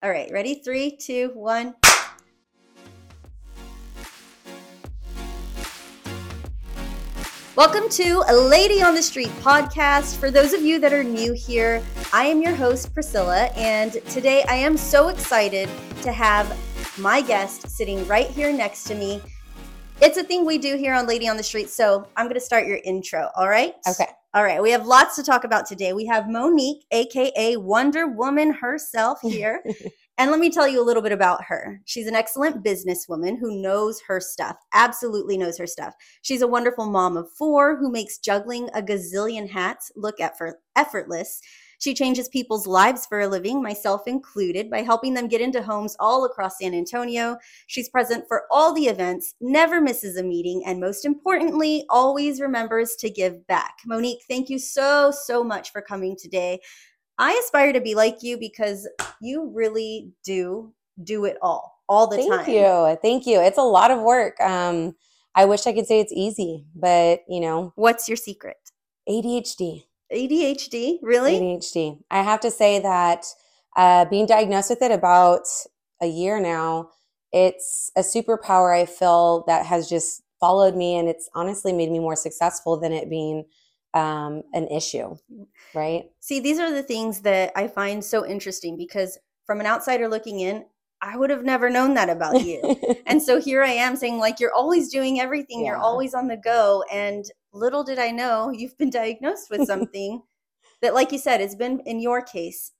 All right, ready? Three, two, one. Welcome to a Lady on the Street podcast. For those of you that are new here, I am your host, Priscilla, and today I am so excited to have my guest sitting right here next to me. It's a thing we do here on Lady on the Street, so I'm going to start your intro, all right? Okay. All right, we have lots to talk about today. We have Monique, aka Wonder Woman herself, here. and let me tell you a little bit about her. She's an excellent businesswoman who knows her stuff, absolutely knows her stuff. She's a wonderful mom of four who makes juggling a gazillion hats look effort- effortless. She changes people's lives for a living, myself included, by helping them get into homes all across San Antonio. She's present for all the events, never misses a meeting, and most importantly, always remembers to give back. Monique, thank you so, so much for coming today. I aspire to be like you because you really do do it all, all the Thank time. Thank you. Thank you. It's a lot of work. Um, I wish I could say it's easy, but you know, What's your secret? ADHD. ADHD, really? ADHD. I have to say that uh, being diagnosed with it about a year now, it's a superpower I feel that has just followed me, and it's honestly made me more successful than it being um, an issue, right? See, these are the things that I find so interesting because from an outsider looking in, I would have never known that about you. and so here I am saying, like, you're always doing everything, you're always on the go. And little did I know you've been diagnosed with something that, like you said, it's been, in your case,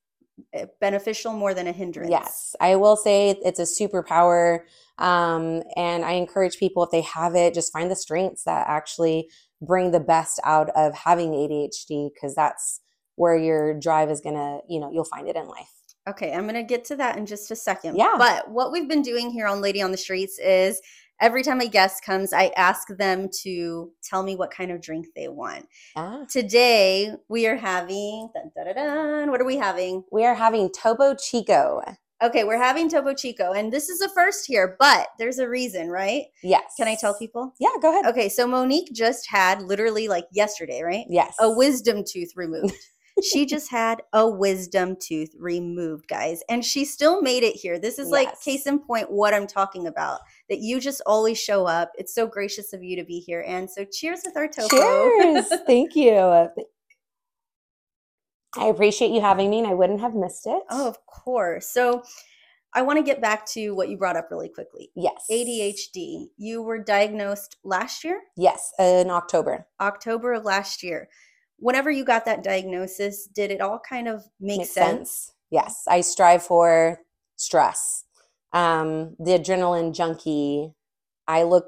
eh, beneficial more than a hindrance. Yes, I will say it's a superpower. Um, and I encourage people, if they have it, just find the strengths that actually bring the best out of having ADHD, because that's where your drive is going to, you know, you'll find it in life. Okay, I'm going to get to that in just a second. Yeah. But what we've been doing here on Lady on the Streets is every time a guest comes, I ask them to tell me what kind of drink they want. Ah. Today we are having dun, dun, dun, dun, what are we having? We are having Topo Chico. Okay, we're having Topo Chico, and this is the first here, but there's a reason, right? Yes. Can I tell people? Yeah, go ahead. Okay, so Monique just had literally like yesterday, right? Yes. A wisdom tooth removed. She just had a wisdom tooth removed, guys, and she still made it here. This is like case in point what I'm talking about. That you just always show up. It's so gracious of you to be here, and so cheers with our Topo. Cheers. Thank you. I appreciate you having me, and I wouldn't have missed it. Oh, of course. So I want to get back to what you brought up really quickly. yes. ADHD. You were diagnosed last year, Yes, in October. October of last year. Whenever you got that diagnosis, did it all kind of make Makes sense? Yes, I strive for stress. Um, the adrenaline junkie. I look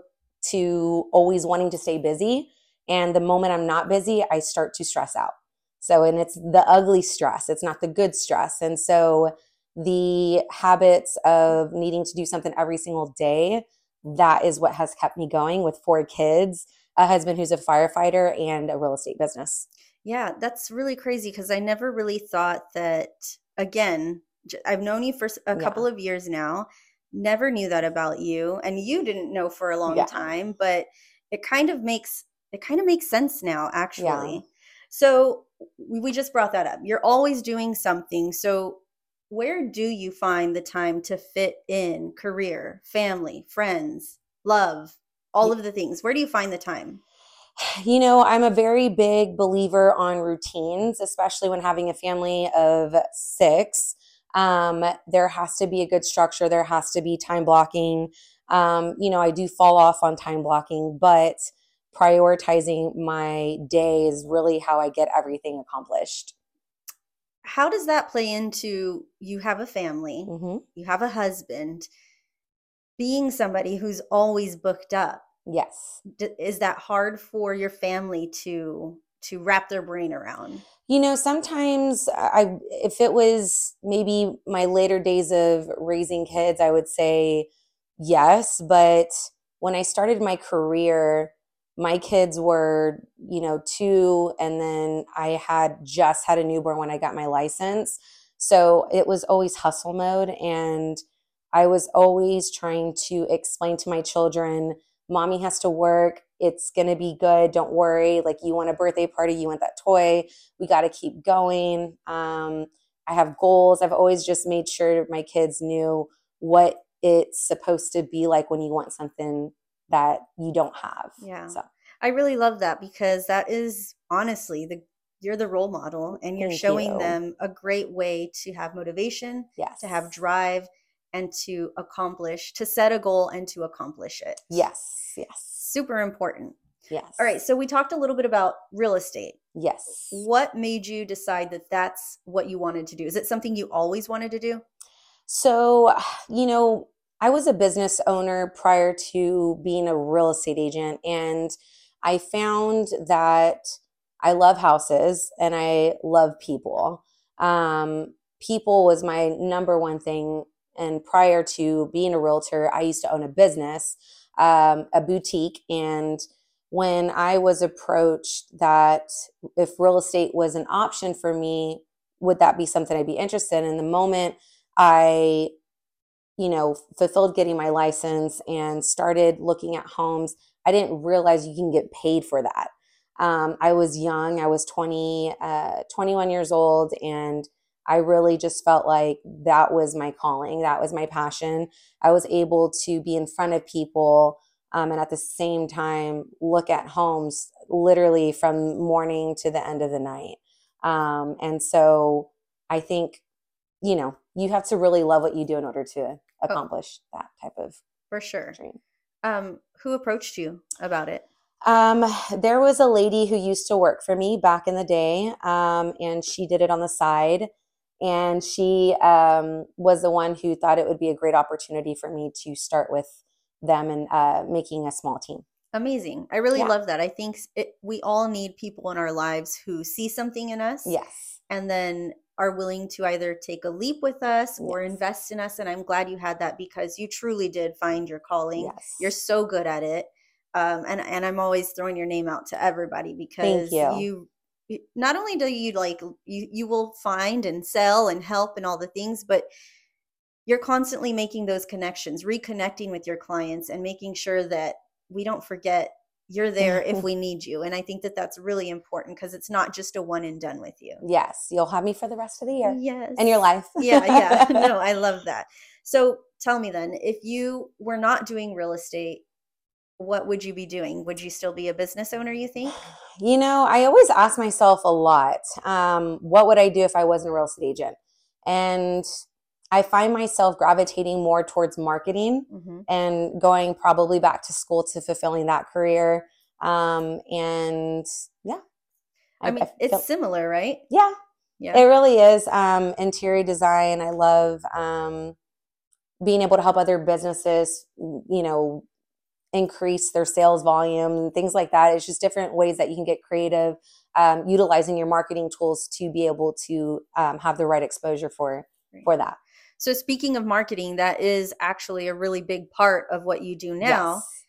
to always wanting to stay busy, and the moment I'm not busy, I start to stress out. So, and it's the ugly stress. It's not the good stress, and so the habits of needing to do something every single day. That is what has kept me going with four kids, a husband who's a firefighter, and a real estate business. Yeah, that's really crazy because I never really thought that, again, I've known you for a Yeah. couple of years now, never knew that about you, and you didn't know for a long Yeah. time, but it kind of makes it kind of makes sense now actually. So we, we just brought that up. You're always doing something. So where do you find the time to fit in career, family, friends, love, all of the things? Where do you find the time? You know, I'm a very big believer on routines, especially when having a family of six. Um, there has to be a good structure, there has to be time blocking. Um, you know, I do fall off on time blocking, but prioritizing my day is really how I get everything accomplished. How does that play into you have a family, hmm you have a husband, being somebody who's always booked up? Yes. D- is that hard for your family to to wrap their brain around? You know, sometimes I if it was maybe my later days of raising kids, I would say yes, but when I started my career, my kids were, you know, 2 and then I had just had a newborn when I got my license. So it was always hustle mode and I was always trying to explain to my children mommy has to work. It's going to be good. Don't worry. Like, you want a birthday party, you want that toy. We got to keep going. Um, I have goals. I've always just made sure my kids knew what it's supposed to be like when you want something that you don't have. Yeah. So I really love that because that is honestly the you're the role model and you're Thank showing you. them a great way to have motivation, yes. to have drive and to accomplish, to set a goal and to accomplish it. Yes. Yes. Super important. Yes. All right, so we talked a little bit about real estate. Yes. What made you decide that that's what you wanted to do? Is it something you always wanted to do? So, you know, I was a business owner prior to being a real estate agent, and I found that I love houses and I love people. Um, people was my number one thing. And prior to being a realtor, I used to own a business, um, a boutique. And when I was approached that if real estate was an option for me, would that be something I'd be interested in? The moment I, you know, fulfilled getting my license and started looking at homes, I didn't realize you can get paid for that. Um, I was young. I was 20, uh, 21 years old, and I really just felt like that was my calling. That was my passion. I was able to be in front of people um, and at the same time look at homes literally from morning to the end of the night. Um, and so I think, you know, you have to really love what you do in order to accomplish that type of For sure. dream. Um, who approached you about it? Um, there was a lady who used to work for me back in the day, um, and she did it on the side. And she um, was the one who thought it would be a great opportunity for me to start with them and uh, making a small team. Amazing. I really Yeah. love that. I think it, we all need people in our lives who see something in us Yes. and then are willing to either take a leap with us or Yes. invest in us. And I'm glad you had that because you truly did find your calling. Yes. You're so good at it. Um, and, and I'm always throwing your name out to everybody because you. you y- not only do you like you you will find and sell and help and all the things, but you're constantly making those connections, reconnecting with your clients and making sure that we don't forget you're there if mm-hmm. we need you. And I think that that's really important because it's not just a one and done with you. yes. You'll have me for the rest of the year Yes. and your life. yeah, yeah. No, I love that. So tell me then, if you were not doing real estate, what would you be doing? Would you still be a business owner, you think? You know, I always ask myself a lot, um, what would I do if I wasn't a real estate agent? And I find myself gravitating more towards marketing hmm and going probably back to school to fulfilling that career. Um, and yeah. I, mean, it's feel- similar, right? yeah, Yeah. it really is. Um, interior design. I love um, being able to help other businesses, you know, increase their sales volume and things like that. It's just different ways that you can get creative, um, utilizing your marketing tools to be able to um, have the right exposure for Right. for that. So speaking of marketing, that is actually a really big part of what you do now. Yes.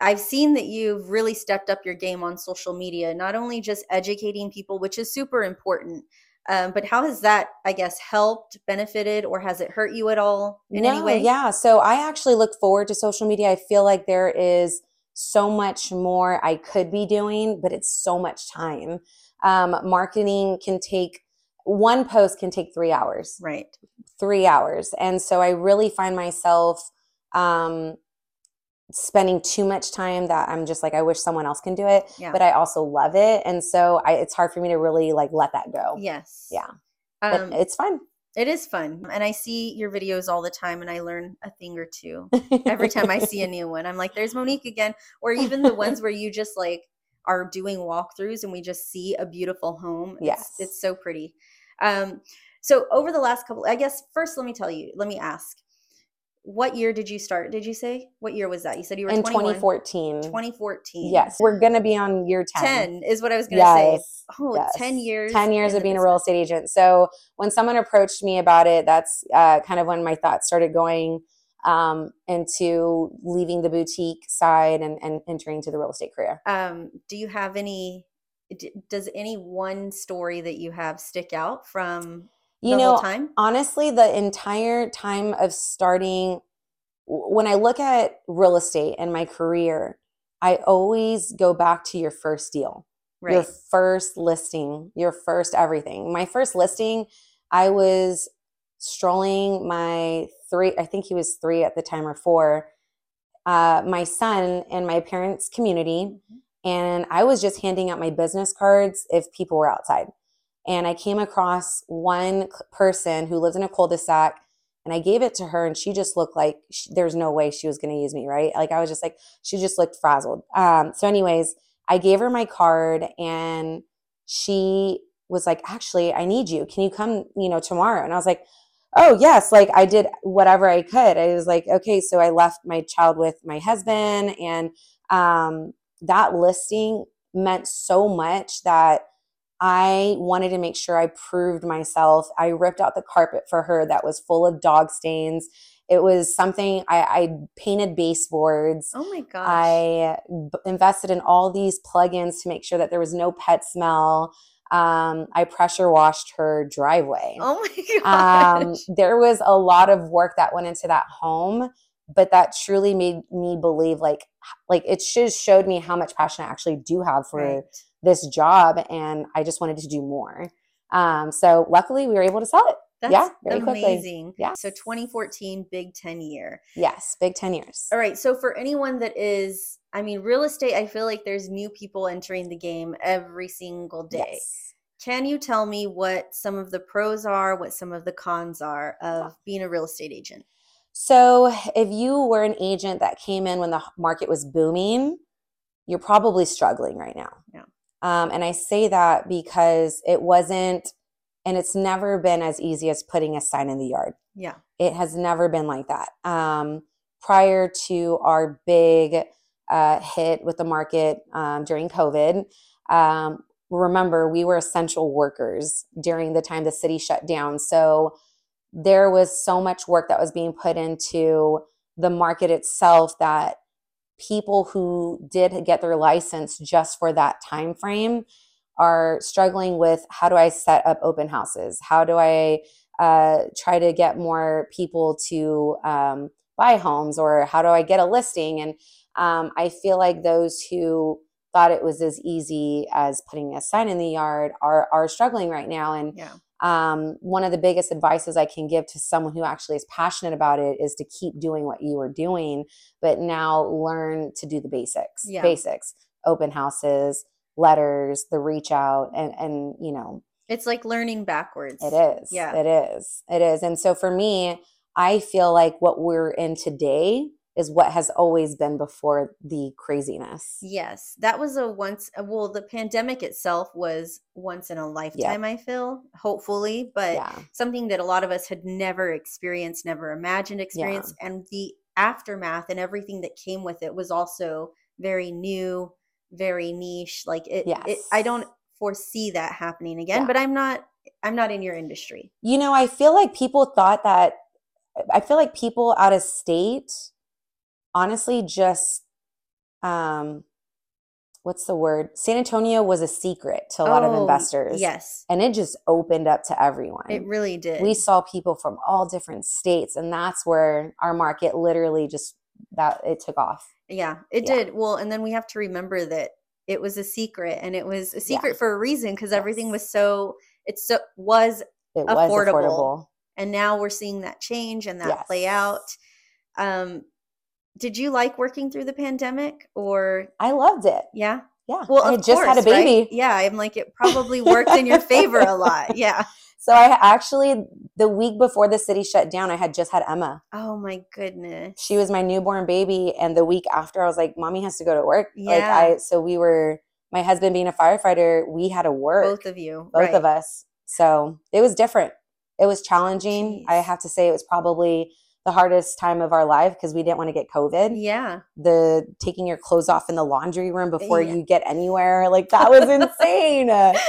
I've seen that you've really stepped up your game on social media, not only just educating people, which is super important, um, but how has that, I guess, helped, benefited, or has it hurt you at all in any way? yeah. So I actually look forward to social media. I feel like there is so much more I could be doing, but it's so much time. Um, marketing can take one post can take three hours. Right. three hours. And so I really find myself um, spending too much time that I'm just like, I wish someone else can do it. Yeah. But I also love it. And so I, it's hard for me to really like let that go. Yes. Yeah. Um, it's fun. it is fun. And I see your videos all the time and I learn a thing or two every time I see a new one. I'm like, there's Monique again. Or even the ones where you just like are doing walkthroughs and we just see a beautiful home. It's, Yes. It's so pretty. Um, so over the last couple, I guess first let me tell you, let me ask, what year did you start? Did you say? What year was that? You said you were in 21. 2014. 2014. Yes. We're to be on year 10. 10 is what I was going to say. Yes. Oh, yes. 10 years. 10 years of being a real estate agent. So when someone approached me about it, that's uh, kind of when my thoughts started going um, into leaving the boutique side and, and entering to the real estate career. um, do you have any d- does any one story that you have stick out from You know, honestly, the entire time of starting, when I look at real estate and my career, I always go back to your first deal, your first listing, your first everything. My first listing I was strolling my three, I think he was three at the time or four, uh, my son in my parents' community. Mm-hmm. And I was just handing out my business cards if people were outside. And I came across one person who lives in a cul de sac and I gave it to her and she just looked like there's no way she was going to use me, right? Like I was just like, she just looked frazzled. Um, so, anyways, I gave her my card and she was like, actually, I need you. Can you come, you know, tomorrow? And I was like, oh, yes. Like I did whatever I could. I was like, okay. So I left my child with my husband and um, that listing meant so much that I wanted to make sure I proved myself. I ripped out the carpet for her that was full of dog stains. It was something I, I painted baseboards. Oh my gosh. I b- invested in all these plugins to make sure that there was no pet smell. Um, I pressure washed her driveway. oh my gosh. Um, there was a lot of work that went into that home, but that truly made me believe like like it just showed me how much passion I actually do have for Right. This job, and I just wanted to do more. Um, so luckily, we were able to sell it. That's yeah, very quickly. amazing. Yeah. So 2014, Big 10 year. Yes, big ten years. All right. So for anyone that is, I mean, real estate, I feel like there's new people entering the game every single day. Yes. Can you tell me what some of the pros are, what some of the cons are of being a real estate agent? So if you were an agent that came in when the market was booming, you're probably struggling right now. Yeah. Um, and I say that because it wasn't, and it's never been as easy as putting a sign in the yard. Yeah. It has never been like that. Um, prior to our big uh, hit with the market um, during COVID, um, remember we were essential workers during the time the city shut down. So there was so much work that was being put into the market itself that people who did get their license just for that time frame are struggling with how do I set up open houses? How do I uh, try to get more people to um, buy homes or how do I get a listing? And um, I feel like those who thought it was as easy as putting a sign in the yard are are struggling right now. And Yeah. Um, one of the biggest advices I can give to someone who actually is passionate about it is to keep doing what you were doing, but now learn to do the basics. Yeah. Basics, open houses, letters, the reach out, and and you know It's like learning backwards. it is. Yeah. It is. It is. And so for me, I feel like what we're in today is what has always been before the craziness. Yes, that was a once. uh, Well, the pandemic itself was once in a lifetime. I feel hopefully, but Yeah. something that a lot of us had never experienced, never imagined experience, and the aftermath and everything that came with it was also very new, very niche. Like it, it I don't foresee that happening again. Yeah. But I'm not. I'm not in your industry. You know, I feel like people thought that I feel like people out of state honestly just um what's the word? San Antonio was a secret to a lot of Oh, investors. Yes, And it just opened up to everyone. it really did. we saw people from all different states and that's where our market literally just that it took off Yeah, it Yeah. did. Well, and then we have to remember that it was a secret and it was a Yeah. secret for a reason because everything was so it's so was it was Affordable. affordable and now we're seeing that change and that play out. Um did you like working through the pandemic or i loved it yeah? yeah Well, i just had a course, right? baby Yeah, I'm like it probably worked in your favor a lot. Yeah. so i actually the week before the city shut down i had just had emma Oh my goodness. she was my newborn baby and the week after i was like mommy has to go to work like Yeah. i so we were my husband being a firefighter we had to work both of you. both right. of us. So it was different. It was challenging. I have to say it was probably the hardest time of our life because we didn't want to get COVID. Yeah. The taking your clothes off in the laundry room before Yeah. you get anywhere, like that was insane.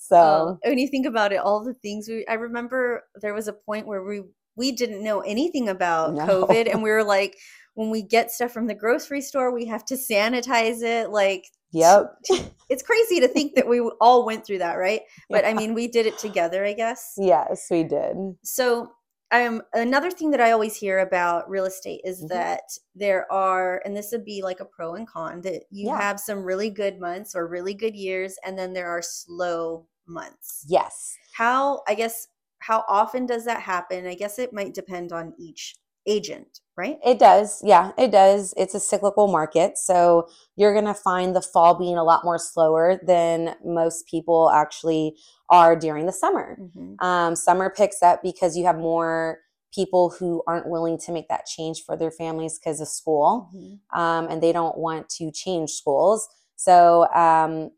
So Um, when you think about it, all the things we I remember there was a point where we we didn't know anything about No. COVID and we were like when we get stuff from the grocery store, we have to sanitize it. Like yep. it's crazy to think that we all went through that, right? But I mean, we did it together, I guess. Yes, we did. So, um, another thing that I always hear about real estate is Mhm. that there are, and this would be like a pro and con, that you Yeah. have some really good months or really good years, and then there are slow months. Yes. How, I guess, how often does that happen? I guess it might depend on each agent, right? It does. Yeah, it does. It's a cyclical market. So you're going to find the fall being a lot more slower than most people actually are during the summer. Mhm. Um, summer picks up because you have more people who aren't willing to make that change for their families because of school Mhm. um, and they don't want to change schools. So um,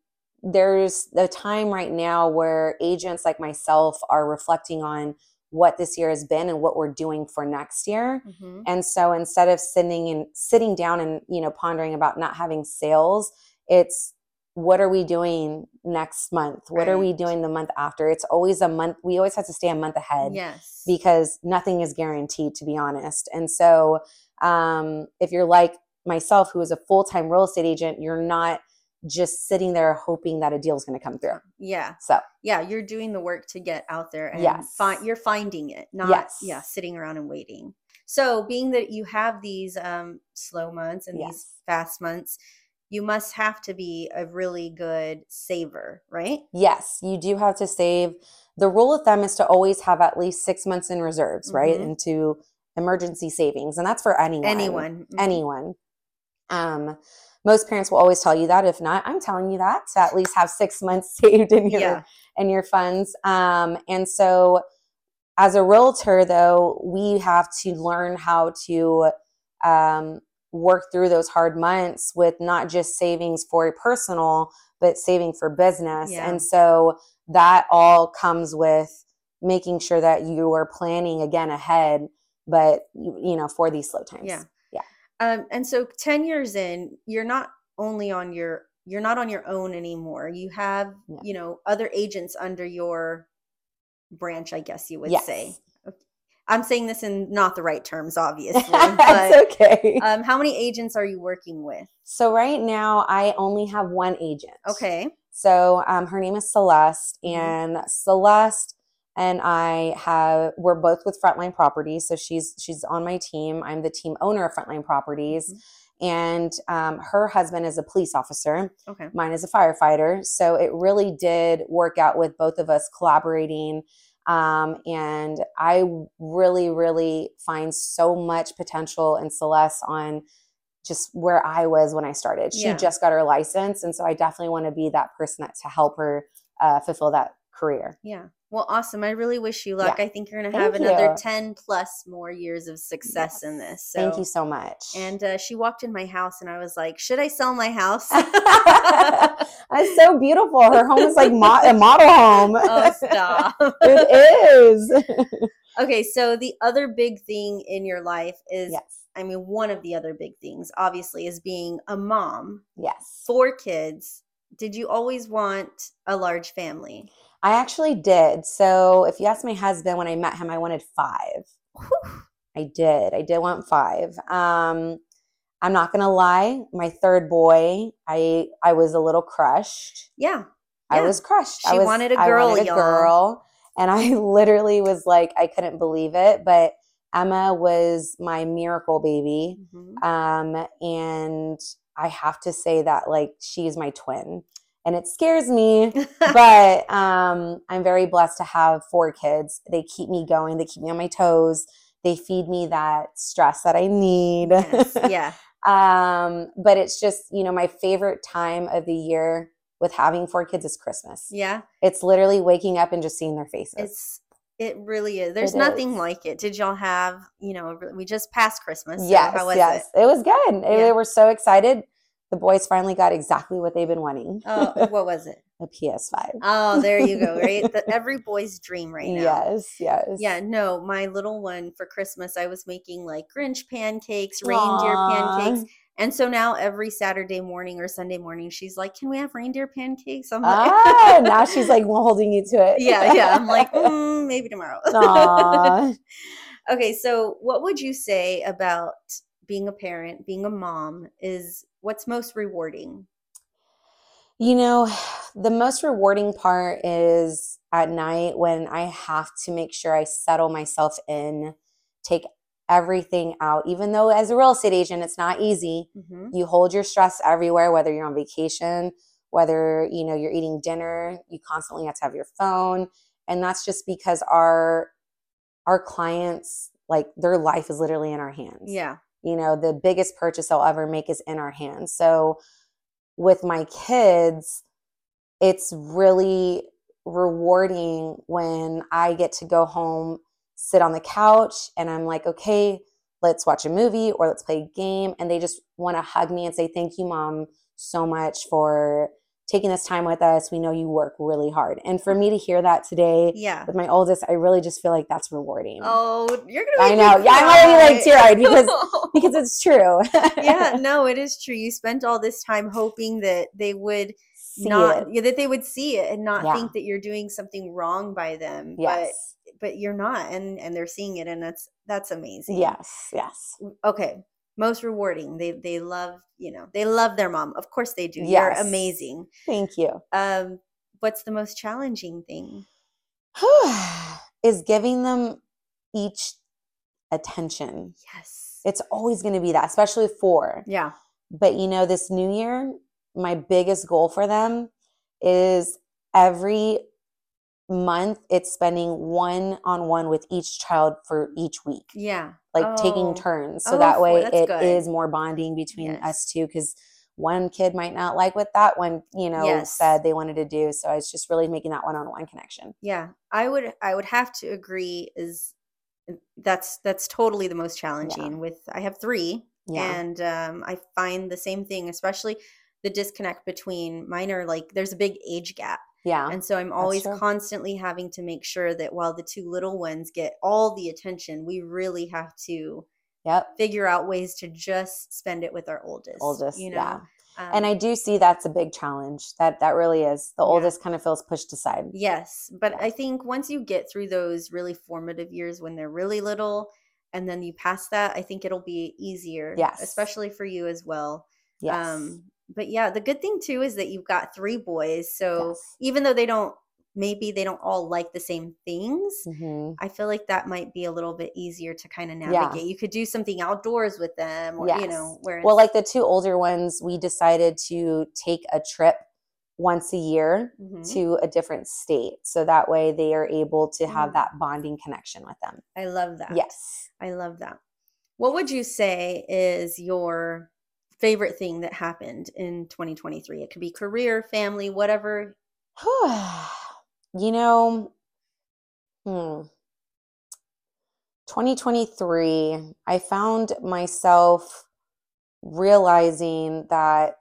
there's the time right now where agents like myself are reflecting on what this year has been and what we're doing for next year. Mhm. And so instead of sitting and sitting down and you know pondering about not having sales, it's what are we doing next month? What are we doing the month after? It's always a month. We always have to stay a month ahead Yes. because nothing is guaranteed to be honest and so um, if you're like myself who is a full-time real estate agent you're not just sitting there hoping that a deal is going to come through yeah. so Yeah, you're doing the work to get out there and Yes. find you're finding it, not Yes. yeah, sitting around and waiting. So, being that you have these um slow months and these Yes. fast months, you must have to be a really good saver, right? yes you do have to save the rule of thumb is to always have at least six months in reserves right Mhm. into emergency savings and that's for anyone Anyone. Mhm. anyone um most parents will always tell you that if not i'm telling you that to at least have six months saved in your Yeah. and your funds. Um, and so, as a realtor, though, we have to learn how to um, work through those hard months with not just savings for a personal, but saving for business. Yeah. And so, that all comes with making sure that you are planning again ahead, but you you know, for these slow times. Yeah. Yeah. Um, and so 10 years in, you're not only on your you're not on your own anymore. You have, No. you know, other agents under your branch, I guess you would Yes. say. I'm saying this in not the right terms, obviously. That's okay. um, how many agents are you working with? so, right now, I only have one agent. Okay. So um, her name is Celeste, Mhm. and Celeste and I have we're both with Frontline Properties. So she's she's on my team. I'm the team owner of Frontline Properties, and um, her husband is a police officer. Okay. Mine is a firefighter. So it really did work out with both of us collaborating. Um, and I really, really find so much potential in Celeste on just where I was when I started. She Yeah. just got her license. And so I definitely want to be that person that to help her uh, fulfill that career. Yeah. Well, awesome. I really wish you luck. Yeah. I think you're going to have Thank another you. 10 plus more years of success in this. So, Thank you so much. And uh, she walked in my house, and I was like, "Should I sell my house?" That's so beautiful. Her home is like mo- a model home. oh, stop. it is. okay, so the other big thing in your life is, yes. I mean, one of the other big things, obviously, is being a mom, Yes. four kids. Did you always want a large family? I actually did. So if you ask my husband when I met him, I wanted five. Whew. I did. I did want five. Um, I'm not gonna lie. My third boy, I I was a little crushed. Yeah, I Yeah. was crushed. I She was, wanted a I girl, wanted a girl, and I literally was like, I couldn't believe it. But Emma was my miracle baby, Mhm. um, and I have to say that like she's my twin, and it scares me. but um, I'm very blessed to have four kids. They keep me going. They keep me on my toes. They feed me that stress that I need. yes, yeah, um, but it's just you know my favorite time of the year with having four kids is Christmas. yeah. It's literally waking up and just seeing their faces. It's it really is. There's It nothing is. like it. Did y'all have? You know, we just passed Christmas. So yes, how was yes, it? it? was good. Yeah. They were so excited. The boys finally got exactly what they've been wanting. Oh, what was it? a PS5. Oh, there you go. Right, the, every boy's dream right now. Yes, yes. Yeah, no, my little one for Christmas, I was making like Grinch pancakes, reindeer Aw. pancakes. And so now every Saturday morning or Sunday morning, she's like, Can we have reindeer pancakes? I'm like, ah, now she's like holding you to it. Yeah, yeah. I'm like, "Mm, maybe tomorrow. Okay, so what would you say about being a parent, being a mom, is what's most rewarding? You know, the most rewarding part is at night when I have to make sure I settle myself in, take everything out, even though as a real estate agent, it's not easy. hmm You hold your stress everywhere, whether you're on vacation, whether, you know, you're eating dinner, you constantly have to have your phone. and that's just because our our clients like their life is literally in our hands Yeah. You know the biggest purchase i'll ever make is in our hands. So with my kids it's really rewarding when i get to go home sit on the couch and i'm like okay let's watch a movie or let's play a game and they just want to hug me and say thank you mom so much for taking this time with us we know you work really hard and for me to hear that today Yeah. with my oldest i really just feel like that's rewarding Oh, you're gonna. i know yeah i'm already like cry. teary-eyed because because it's true yeah, no, it is true. You spent all this time hoping that they would See not it. yeah, that they would see it and not Yeah. think that you're doing something wrong by them. yes But but you're not and and they're seeing it and that's that's amazing. yes yes Okay. Most rewarding. They they love, you know, they love their mom. Of course they do. Yes. You're amazing. thank you Um what's the most challenging thing? is giving them each attention Yes. it's always going to be that especially four Yeah. but you know this new year my biggest goal for them is every month it's spending one on one with each child for each week Yeah. like Oh. taking turns so Oh, that way it good. is more bonding between Yes. us two because one kid might not like what that one you know Yes. said they wanted to do so it's just really making that one-on-one connection Yeah. I would I would have to agree is that's that's totally the most challenging with I have 3 yeah and um I find the same thing especially the disconnect between minor like there's a big age gap yeah and so I'm always constantly having to make sure that while the two little ones get all the attention we really have to yep figure out ways to just spend it with our oldest oldest you know yeah Um, and i do see that's a big challenge that that really is the Yeah. oldest kind of feels pushed aside Yes, but Yeah. I think once you get through those really formative years when they're really little and then you pass that, I think it'll be easier. Yes. Especially for you as well. yes Um but yeah, the good thing too is that you've got three boys. So Yes. even though they don't maybe they don't all like the same things, Mhm. I feel like that might be a little bit easier to kind of Yeah. navigate. You could do something outdoors with them or you know, where well like the two older ones we decided to take a trip once a year Mhm. to a different state so that way they are able to have Mm. that bonding connection with them I love that. yes I love that. What would you say is your favorite thing that happened in 2023? It could be career, family, whatever. you know hmm 2023 i found myself realizing that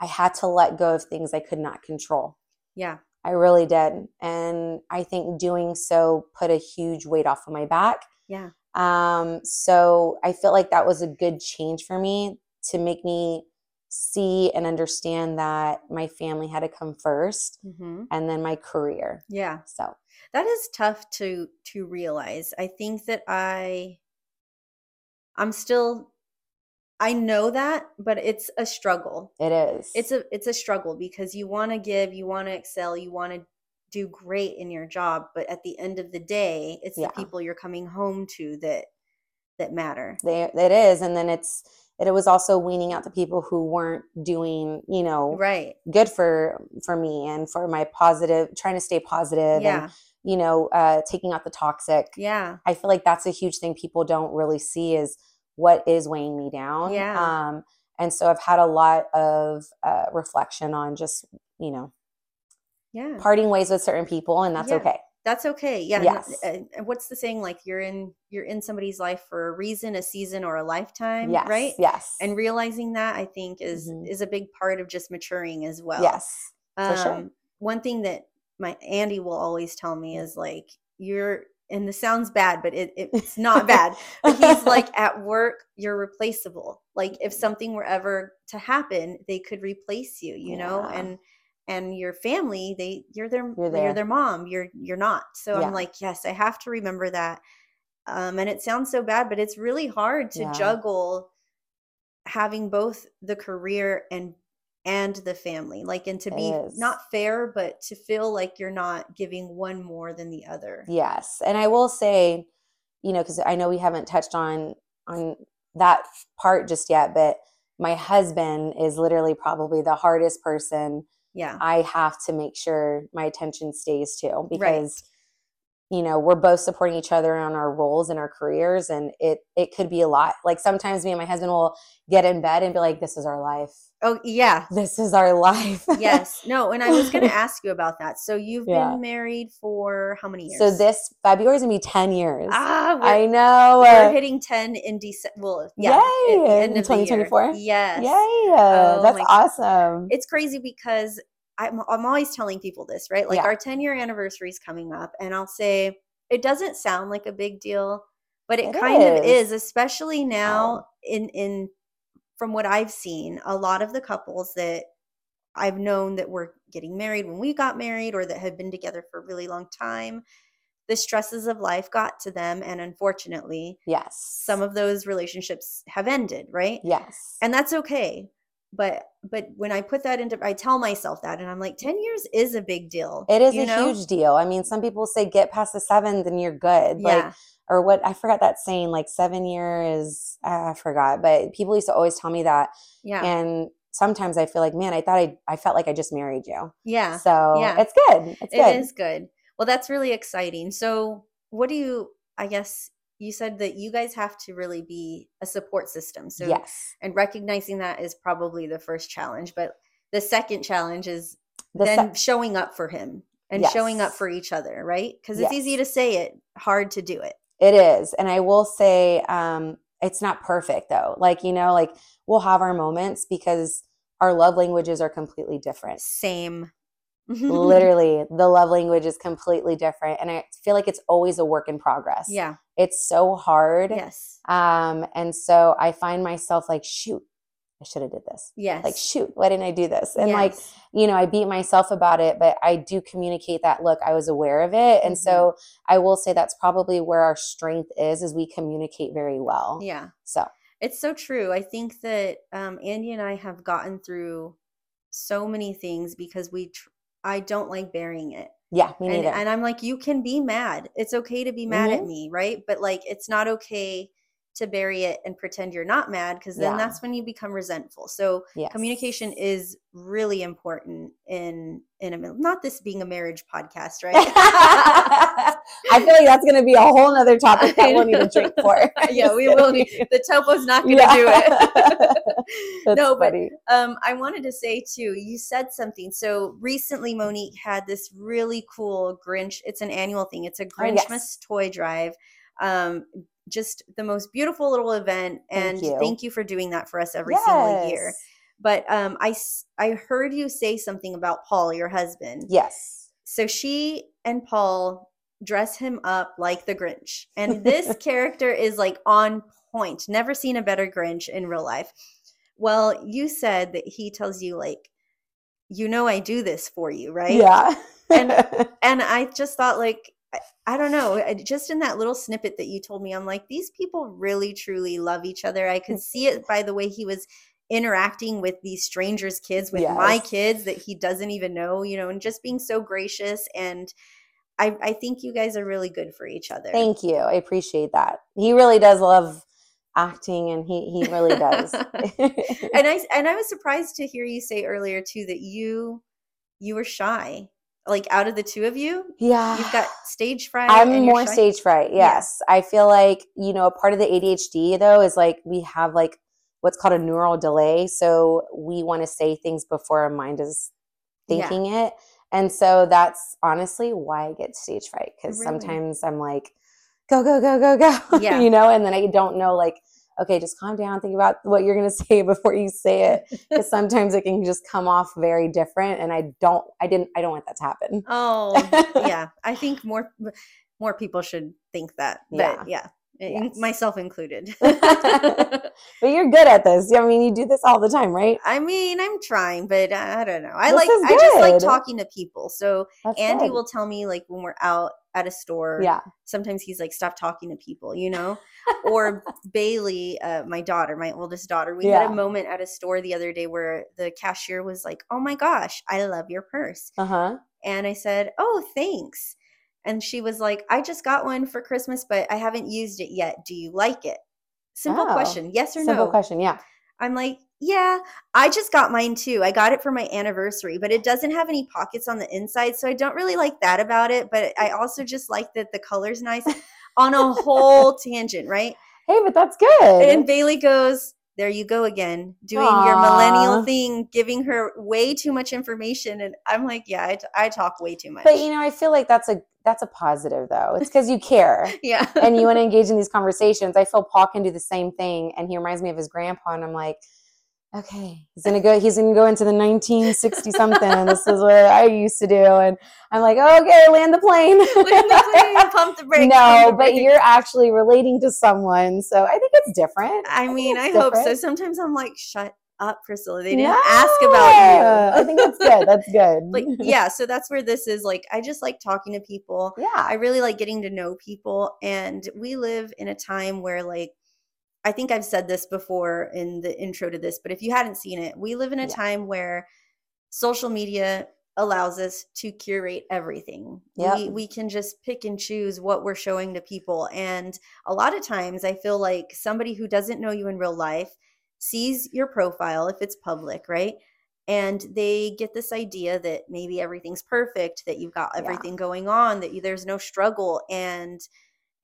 i had to let go of things i could not control Yeah. I really did. And I think doing so put a huge weight off of my back. Yeah. Um, so I feel like that was a good change for me to make me see and understand that my family had to come first hmm and then my career. Yeah. So That is tough to to realize. I think that I I'm still I know that, but it's a struggle. it is. It's a it's a struggle because you want to give, you want to excel, you want to do great in your job, but at the end of the day, it's Yeah. the people you're coming home to that that matter. they, it is. And then it's, it was also weaning out the people who weren't doing, you know, Right. good for, for me and for my positive, trying to stay positive Yeah. and, you know, uh, taking out the toxic. Yeah. I feel like that's a huge thing people don't really see is what is weighing me down. Yeah. Um, and so I've had a lot of uh, reflection on just, you know, Yeah. parting ways with certain people, and that's Yeah. okay. That's okay. Yeah. Yes. uh, And what's the saying? Like you're in you're in somebody's life for a reason, a season, or a lifetime. Yes. Right. Yes. And realizing that I think is Mhm. is a big part of just maturing as well. yes. for Um, sure. One thing that my Andy will always tell me is like you're and this sounds bad, but it, it's not bad. But he's like at work, you're replaceable. Like if something were ever to happen, they could replace you, you know? And and your family, they you're their You're you're, their mom. You're you're not. So Yeah. I'm like, yes, I have to remember that. Um, and it sounds so bad, but it's really hard to Yeah. juggle having both the career and and the family like and to It be is. not fair but to feel like you're not giving one more than the other Yes. And I will say, you know, because I know we haven't touched on on that part just yet, but my husband is literally probably the hardest person yeah. I have to make sure my attention stays too because you know we're both supporting each other on our roles and our careers and it it could be a lot like sometimes me and my husband will get in bed and be like this is our life Oh, yeah. this is our life Yes. No, and I was going to ask you about that. So you've Yeah. been married for how many years? so this february is gonna be 10 years Ah, i know we're hitting 10 in December. Well, yeah. Yay, in of the year. 2024? Yes. yay Oh that's my God. awesome It's crazy because I'm, I'm always telling people this, right? Like Yeah. our 10 year anniversary is coming up, and I'll say it doesn't sound like a big deal, but it, It kind of is. is, especially now in in from what I've seen, a lot of the couples that I've known that were getting married when we got married or that had been together for a really long time, the stresses of life got to them. And unfortunately, yes some of those relationships have ended, right? yes And that's okay. But but when I put that into I tell myself that and I'm like 10 years is a big deal. it is a know? huge deal i mean some people say get past the seventh and you're good like Yeah. or what I forgot that saying like seven years I forgot but people used to always tell me that yeah. and sometimes I feel like man I thought I I felt like I just married you yeah. so yeah. it's good it's good is good. Well, that's really exciting. So, what do you I guess you said that you guys have to really be a support system. So, yes and recognizing that is probably the first challenge, but the second challenge is the se- then showing up for him and showing up for each other, right? Because it's easy to say it, hard to do it. it is and I will say um it's not perfect though like you know like we'll have our moments because our love languages are completely different Same. literally the love language is completely different and i feel like it's always a work in progress yeah. it's so hard Yes. um and so i find myself like shoot i should have did this Yes. like shoot why didn't i do this and like you know i beat myself about it but i do communicate that look i was aware of it and Mhm. so i will say that's probably where our strength is is we communicate very well yeah. so It's so true. I think that um, Andy and I have gotten through so many things because we. Tr- I don't like burying it, yeah me and, neither and I'm like, you can be mad. It's okay to be mad at Mhm. me, right? But like, it's not okay to bury it and pretend you're not mad because then Yeah. that's when you become resentful. So yes. communication is really important in in a not this being a marriage podcast, right? I feel like that's going to be a whole nother topic that we'll need a drink for. yeah, we will. Need, the topo's not going to do it. That's No, but. Um, I wanted to say too, you said something. So recently, Monique had this really cool Grinch. It's an annual thing. It's a Grinchmas Oh, yes. toy drive. Um, just the most beautiful little event, and Thank you. thank you for doing that for us every single year. But um, I I heard you say something about Paul, your husband. Yes. So she and Paul dress him up like the Grinch. And this character is like on point. Never seen a better Grinch in real life. Well, you said that he tells you, like, you know, I do this for you, right? Yeah. And- And I just thought, like, I, I don't know, just in that little snippet that you told me, I'm like, these people really, truly love each other. I could see it by the way he was interacting with these strangers' kids, with my kids that he doesn't even know, you know, and just being so gracious. And I, I think you guys are really good for each other. Thank you. I appreciate that. He really does love acting and he he really does. and I and I was surprised to hear you say earlier too that you you were shy. Like out of the two of you, yeah. you've got stage fright. I'm more stage fright. Yeah. Yes. I feel like, you know, a part of the ADHD though is like we have like what's called a neural delay. So we want to say things before our mind is Yeah. thinking it. And so that's honestly why I get stage fright because Really? sometimes I'm like, go, go, go, go, go. Yeah. you know, and then I don't know, like, okay, just calm down, think about what you're going to say before you say it. Because sometimes it can just come off very different. And I don't, I didn't, I don't want that to happen. Oh, yeah. I think more more people should think that. Yeah. But yeah, in- Yes. myself included. But you're good at this. I mean, you do this all the time, right? I mean, I'm trying, but I don't know. I This like I just like talking to people. So That's Andy good. will tell me like when we're out at a store. Yeah. Sometimes he's like, "Stop talking to people," you know. or Bailey, uh, my daughter, my oldest daughter, we had a moment at a store the other day where the cashier was like, "Oh my gosh, I love your purse," Uh huh. and I said, "Oh, thanks." And she was like, "I just got one for Christmas, but I haven't used it yet. Do you like it?" Simple Oh, question, yes or Simple no. Simple question. Yeah. I'm like, yeah, I just got mine too. I got it for my anniversary, but it doesn't have any pockets on the inside. So I don't really like that about it. But I also just like that the color's nice on a whole tangent, right? Hey, but that's good. And Bailey goes, there you go again, doing your millennial thing, giving her way too much information. And I'm like, yeah, I, t- I talk way too much. But you know, I feel like that's a that's a positive though. It's because you care. yeah. and you want to engage in these conversations. I feel Paul can do the same thing, and he reminds me of his grandpa. And I'm like, okay, he's gonna go. He's gonna go into the 1960 something, and this is what I used to do. And I'm like, okay, land the plane. land the plane, pump the brakes. No, the but you're actually relating to someone, so I think it's different. I, I mean, I hope so. Sometimes I'm like, shut up, Priscilla. They didn't no, ask about you. I think that's good. That's good. like, yeah. So that's where this is. Like, I just like talking to people. Yeah. I really like getting to know people, and we live in a time where like I think I've said this before in the intro to this, but if you hadn't seen it, we live in a yeah. time where social media allows us to curate everything. Yep. We we can just pick and choose what we're showing to people and a lot of times I feel like somebody who doesn't know you in real life sees your profile if it's public, right? And they get this idea that maybe everything's perfect, that you've got everything yeah. going on, that you, there's no struggle and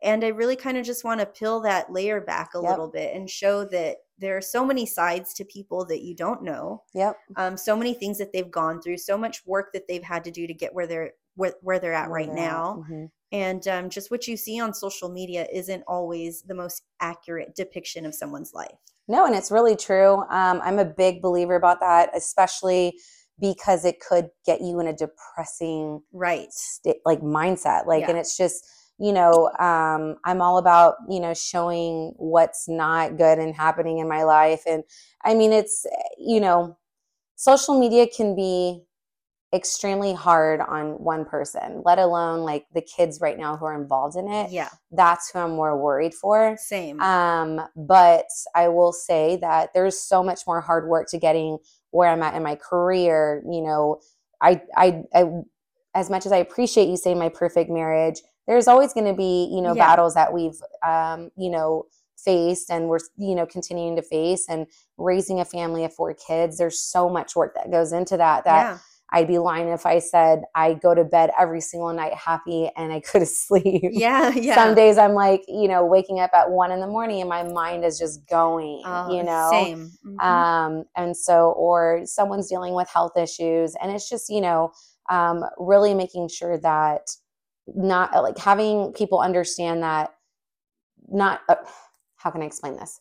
and I really kind of just want to peel that layer back a yep. little bit and show that there are so many sides to people that you don't know. Yep. Um, so many things that they've gone through, so much work that they've had to do to get where they're where, where they're at where right they're now. At. Mm-hmm. And um, just what you see on social media isn't always the most accurate depiction of someone's life. No, and it's really true. Um, I'm a big believer about that, especially because it could get you in a depressing right state, like mindset. Like, yeah. and it's just you know, um, I'm all about, you know, showing what's not good and happening in my life. And I mean, it's, you know, social media can be extremely hard on one person, let alone like the kids right now who are involved in it. Yeah. That's who I'm more worried for. Same. Um, but I will say that there's so much more hard work to getting where I'm at in my career. You know, I, I, I, as much as I appreciate you saying my perfect marriage, there's always going to be you know yeah. battles that we've um, you know faced and we're you know continuing to face and raising a family of four kids there's so much work that goes into that that yeah. I'd be lying if I said I go to bed every single night happy and I could sleep. Yeah, yeah. Some days I'm like, you know, waking up at one in the morning and my mind is just going, oh, you know. Same. Mm-hmm. Um, and so, or someone's dealing with health issues, and it's just, you know, um, really making sure that not uh, like having people understand that not uh, how can i explain this?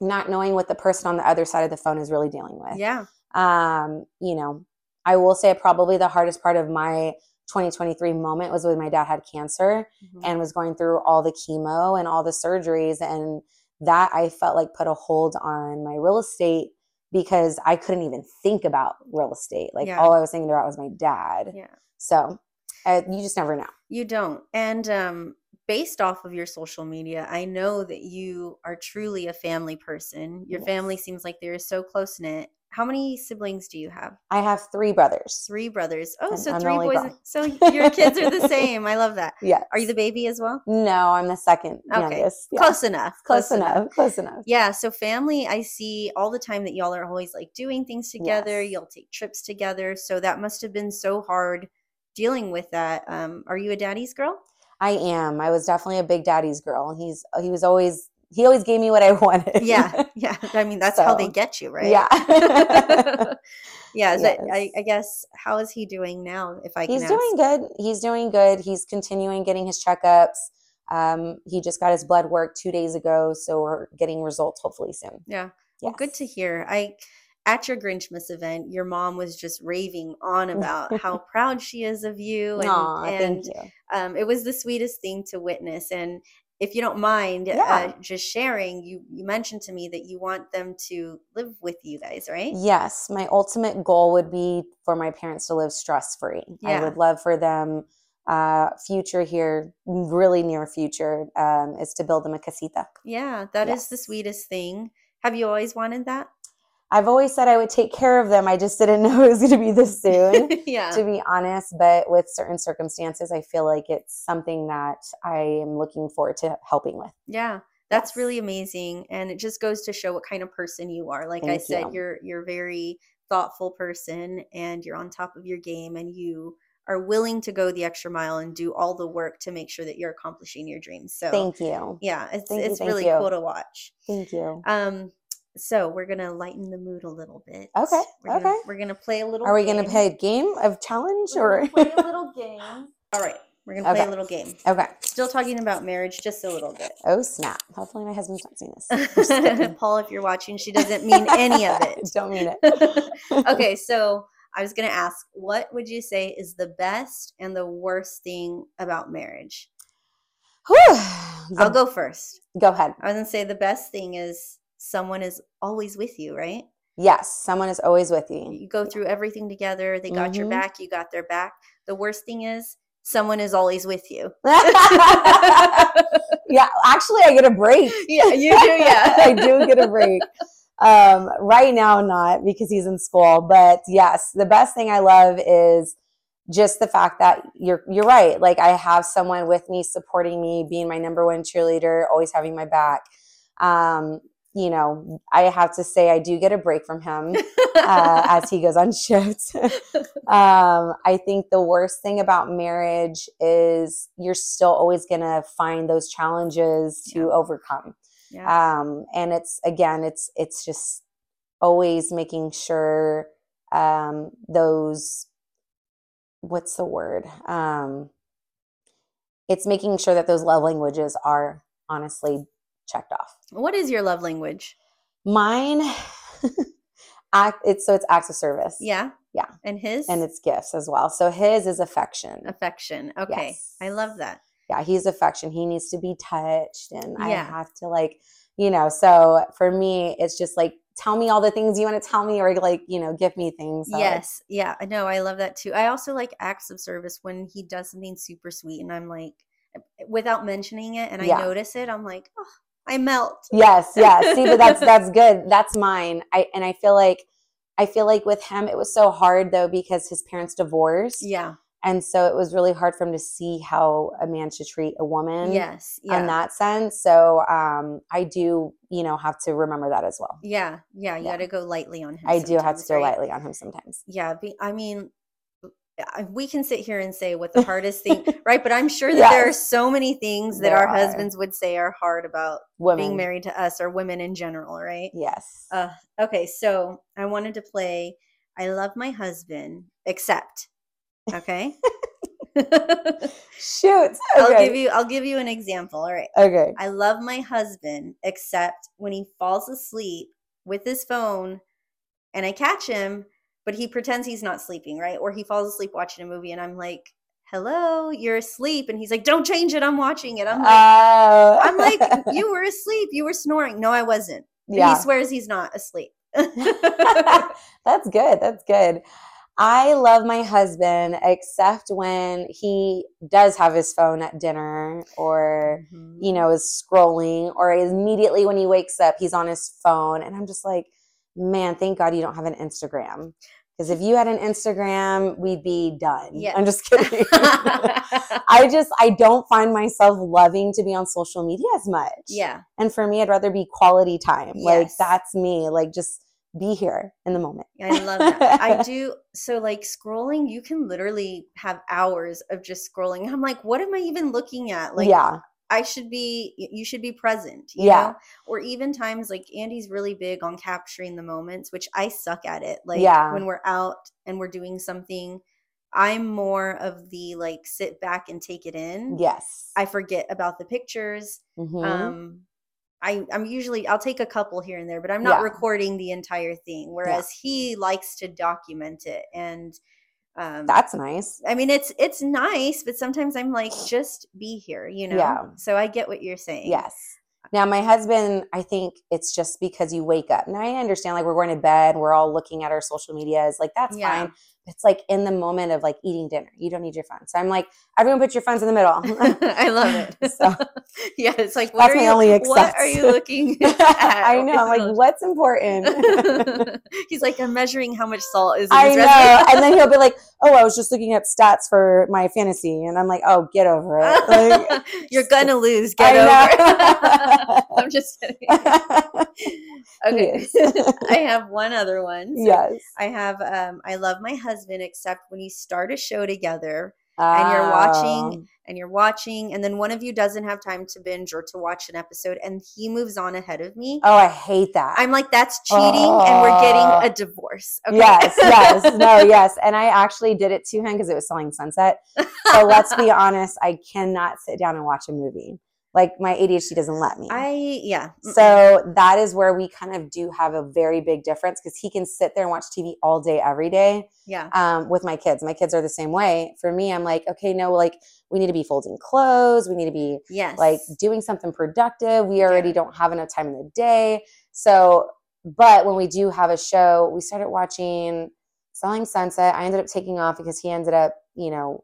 Not knowing what the person on the other side of the phone is really dealing with. Yeah. Um you know i will say probably the hardest part of my 2023 moment was when my dad had cancer mm-hmm. and was going through all the chemo and all the surgeries and that i felt like put a hold on my real estate because i couldn't even think about real estate. Like yeah. all i was thinking about was my dad. Yeah. So uh, you just never know. You don't. And um, based off of your social media, I know that you are truly a family person. Your yes. family seems like they're so close knit. How many siblings do you have? I have three brothers. Three brothers. Oh, so I'm three boys. Girl. So your kids are the same. I love that. Yeah. Are you the baby as well? No, I'm the second okay. youngest. Yeah. Close enough. Close, Close enough. enough. Close enough. Yeah. So family, I see all the time that y'all are always like doing things together. Yes. You'll take trips together. So that must have been so hard dealing with that. Um, are you a daddy's girl? I am. I was definitely a big daddy's girl. He's he was always he always gave me what I wanted. yeah, yeah. I mean, that's so, how they get you, right? Yeah. yeah. Yes. I, I, guess how is he doing now? If I he's doing good. He's doing good. He's continuing getting his checkups. Um, he just got his blood work two days ago, so we're getting results hopefully soon. Yeah. Yes. Well, good to hear. I at your Grinchmas event, your mom was just raving on about how proud she is of you, and, Aww, and you. Um, it was the sweetest thing to witness. And if you don't mind, uh, yeah. uh, just sharing, you you mentioned to me that you want them to live with you guys, right? Yes, my ultimate goal would be for my parents to live stress free. Yeah. I would love for them. Uh, future here, really near future, um, is to build them a casita. Yeah, that yes. is the sweetest thing. Have you always wanted that? I've always said I would take care of them. I just didn't know it was going to be this soon, yeah. to be honest. But with certain circumstances, I feel like it's something that I am looking forward to helping with. Yeah. That's Yes. really amazing, and it just goes to show what kind of person you are. Like I said, you. you're you're a very thoughtful person, and you're on top of your game, and you are willing to go the extra mile and do all the work to make sure that you're accomplishing your dreams. So Thank you. yeah, it's Thank you, it's thank really you. cool to watch. Thank you. Um, so we're gonna lighten the mood a little bit. Okay, We're gonna, okay. We're gonna play a little. Are we going to play a game of challenge We're or? play a little game. All right, we're gonna play a little game. okay. Still talking about marriage, just a little bit. Oh snap! Hopefully my husband's not seeing this. Paul, if you're watching, she doesn't mean any of it. Don't mean it. okay, so I was going to ask, what would you say is the best and the worst thing about marriage? Whew. I'll go first. go ahead. I was going to say the best thing is someone is always with you, right? Yes, someone is always with you. You go through everything together. They got your Mhm. back, you got their back. The worst thing is someone is always with you. yeah, actually, I get a break. yeah, you do, yeah. I do get a break. Um, right now, not because he's in school, but yes, the best thing I love is just the fact that you're you're right. Like I have someone with me, supporting me, being my number one cheerleader, always having my back. Um, you know, I have to say I do get a break from him uh, as he goes on shift. um, I think the worst thing about marriage is you're still always going to find those challenges to Yeah. overcome. yeah. Um, and it's again, it's it's just always making sure um, those what's the word? Um, it's making sure that those love languages are honestly checked off. What is your love language? Mine, act. It's so it's acts of service. Yeah. Yeah. And his? and it's gifts as well. So his is affection. affection. Okay. I love that. Yeah, he's affection. He needs to be touched, and I have to like, you know. So for me, it's just like tell me all the things you want to tell me, or like you know, give me things. So Yes. Yeah. I know. I love that too. I also like acts of service when he does something super sweet and I'm like, without mentioning it and I Yeah. notice it, I'm like, oh, I melt. Yes, yes. See, but that's that's good. That's mine. I and I feel like I feel like with him it was so hard though because his parents divorced. Yeah. And so it was really hard for him to see how a man should treat a woman. Yes. Yeah. In that sense. So um I do, you know, have to remember that as well. yeah. Yeah. You Yeah. got to go lightly on him. I do have to go right? lightly on him sometimes. Yeah. Be, I mean, we can sit here and say what the hardest thing, right? But I'm sure that there are so many things that There our are. husbands would say are hard about Women. being married to us or women in general, right? Yes. Uh, okay, so I wanted to play I love my husband, except. Okay. Shoot. I'll give you I'll give you an example. All right. okay. I love my husband, except when he falls asleep with his phone and I catch him, but he pretends he's not sleeping, right? Or he falls asleep watching a movie and I'm like, Hello, you're asleep. And he's like, Don't change it. I'm watching it. I'm like, Oh. I'm like, You were asleep. You were snoring. No, I wasn't. Yeah. He swears he's not asleep. That's good. That's good. I love my husband, except when he does have his phone at dinner or, Mhm. you know, is scrolling, or immediately when he wakes up, he's on his phone. And I'm just like, man, thank God you don't have an Instagram. Because if you had an Instagram, we'd be done. Yeah. I'm just kidding. I just, I don't find myself loving to be on social media as much. yeah. And for me, I'd rather be quality time. Like, that's me. Like, just be here in the moment. I love that. I do. So, like scrolling, you can literally have hours of just scrolling. I'm like, what am I even looking at? Like, yeah. I should be, you should be present, you Yeah. know? Or even times like Andy's really big on capturing the moments, which I suck at it. Like, Yeah. when we're out and we're doing something, I'm more of the like sit back and take it in. Yes. I forget about the pictures. Mhm. Um, I, I'm usually I'll take a couple here and there, but I'm not Yeah. recording the entire thing. Whereas he likes to document it, and um, That's nice. I mean it's it's nice, but sometimes I'm like, just be here, you know. Yeah. So I get what you're saying. Yes. Now, my husband, I think it's just because you wake up. Now, I understand, like, we're going to bed, we're all looking at our social medias. Like, that's Yeah. fine. it's like in the moment of like eating dinner. You don't need your phone. So I'm like, everyone put your phones in the middle. I love it. So- yeah, it's like what That's are my you, only what are you looking at? I know. I'm like, what's important? He's like, I'm measuring how much salt is in I know. and then he'll be like, oh, I was just looking up stats for my fantasy. And I'm like, oh, get over it. Like, You're gonna lose. Get I over it. I'm just kidding. Okay. I have one other one. So yes. I have um I love my husband except when you start a show together and you're watching um, and you're watching and then one of you doesn't have time to binge or to watch an episode and he moves on ahead of me. Oh, I hate that. I'm like that's cheating and we're Oh. getting a divorce. Okay? Yes, yes, no, yes. And I actually did it to him because it was Selling Sunset. So let's be honest, I cannot sit down and watch a movie. Like my ADHD doesn't let me. I yeah. so that is where we kind of do have a very big difference because he can sit there and watch TV all day, every day. yeah. Um, with my kids, my kids are the same way. For me, I'm like, okay, no, like we need to be folding clothes. We need to be Yes. like doing something productive. We already Yeah. don't have enough time in the day. So, but when we do have a show, we started watching Selling Sunset. I ended up taking off because he ended up, you know,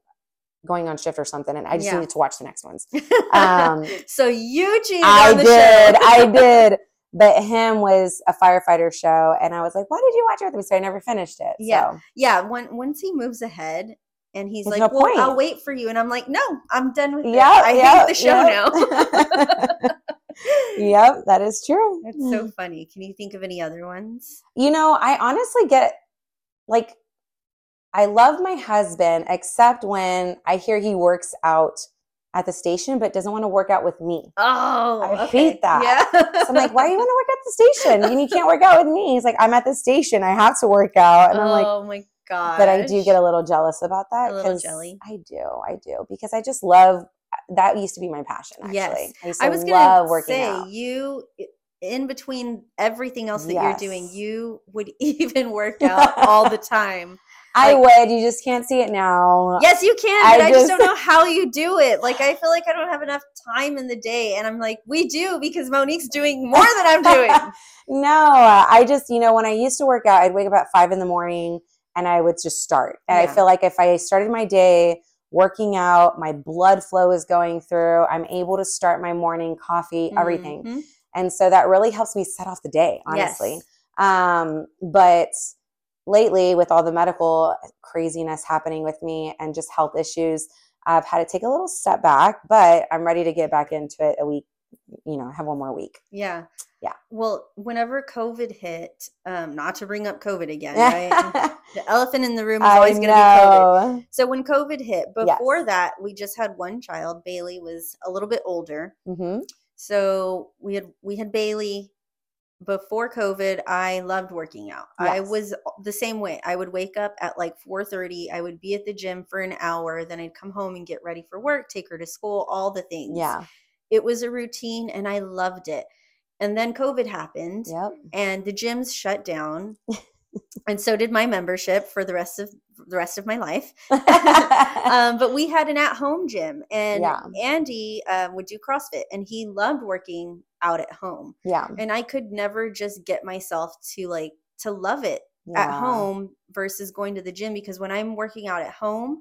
going on shift or something, and I just Yeah. needed to watch the next ones. Um, so you cheated I did. I did. But him was a firefighter show, and I was like, "Why did you watch it with me?" So I never finished it. Yeah. So, Yeah, when once he moves ahead and he's There's like, no "Well, point. I'll wait for you," and I'm like, "No, I'm done with it. yeah, I yeah, hate the show now." yep, that is true. That's so funny. Can you think of any other ones? You know, I honestly get like I love my husband except when I hear he works out at the station but doesn't want to work out with me. Oh, I okay. hate that. Yeah. So I'm like, why do you want to work at the station? And you can't work out with me. He's like, I'm at the station. I have to work out. And I'm like, oh my god. but I do get a little jealous about that. A little jelly. I do. I do. Because I just love that used to be my passion, actually. Yes. I used to I was love working say out. you in between everything else that you're doing, you would even work out all the time. I like- would. You just can't see it now. Yes, you can, I but I, just, just- don't know how you do it. Like I feel like I don't have enough time in the day, and I'm like, we do because Monique's doing more than I'm doing. no, I just, you know, when I used to work out, I'd wake up at five in the morning and I would just start. And I feel like if I started my day working out, my blood flow is going through, I'm able to start my morning coffee, everything. Mhm. And so that really helps me set off the day, honestly. Yes. Um, but lately, with all the medical craziness happening with me and just health issues, I've had to take a little step back, but I'm ready to get back into it a week, you know, have one more week. Yeah. Yeah. Well, whenever COVID hit, um, not to bring up COVID again, right? the elephant in the room is always going to be COVID. So when COVID hit, before Yes. that, we just had one child. Bailey was a little bit older. hmm So we had we had Bailey before COVID. I loved working out. I was the same way. I would wake up at like 4:30. I would be at the gym for an hour, then I'd come home and get ready for work, take her to school, all the things. Yeah. It was a routine and I loved it. And then COVID happened Yep. and the gyms shut down. and so did my membership for the rest of the rest of my life. um, but we had an at-home gym, and Yeah. Andy um, would do CrossFit, and he loved working out at home. yeah. And I could never just get myself to like to love it at home versus going to the gym because when I'm working out at home,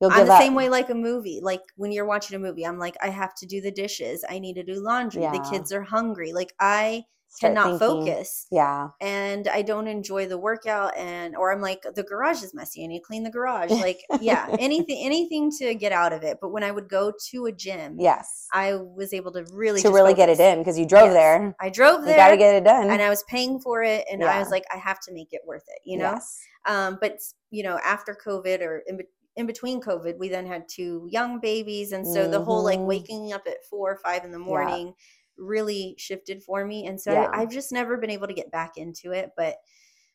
You'll I'm the up. same way like a movie. Like when you're watching a movie, I'm like, I have to do the dishes. I need to do laundry. The kids are hungry. Like I Start cannot thinking, focus Yeah. and I don't enjoy the workout and or I'm like the garage is messy. I need to clean the garage. Like yeah, anything anything to get out of it. But when I would go to a gym, Yes. I was able to really to really get it in because you drove Yes. there. I drove You there got to get it done. and I was paying for it and I was like I have to make it worth it, you know? Yes. Um but you know, after COVID or in, in between COVID, we then had two young babies and so the whole like Mhm. waking up at 4 or 5 in the Yeah. morning really shifted for me and so Yeah. I, I've just never been able to get back into it, but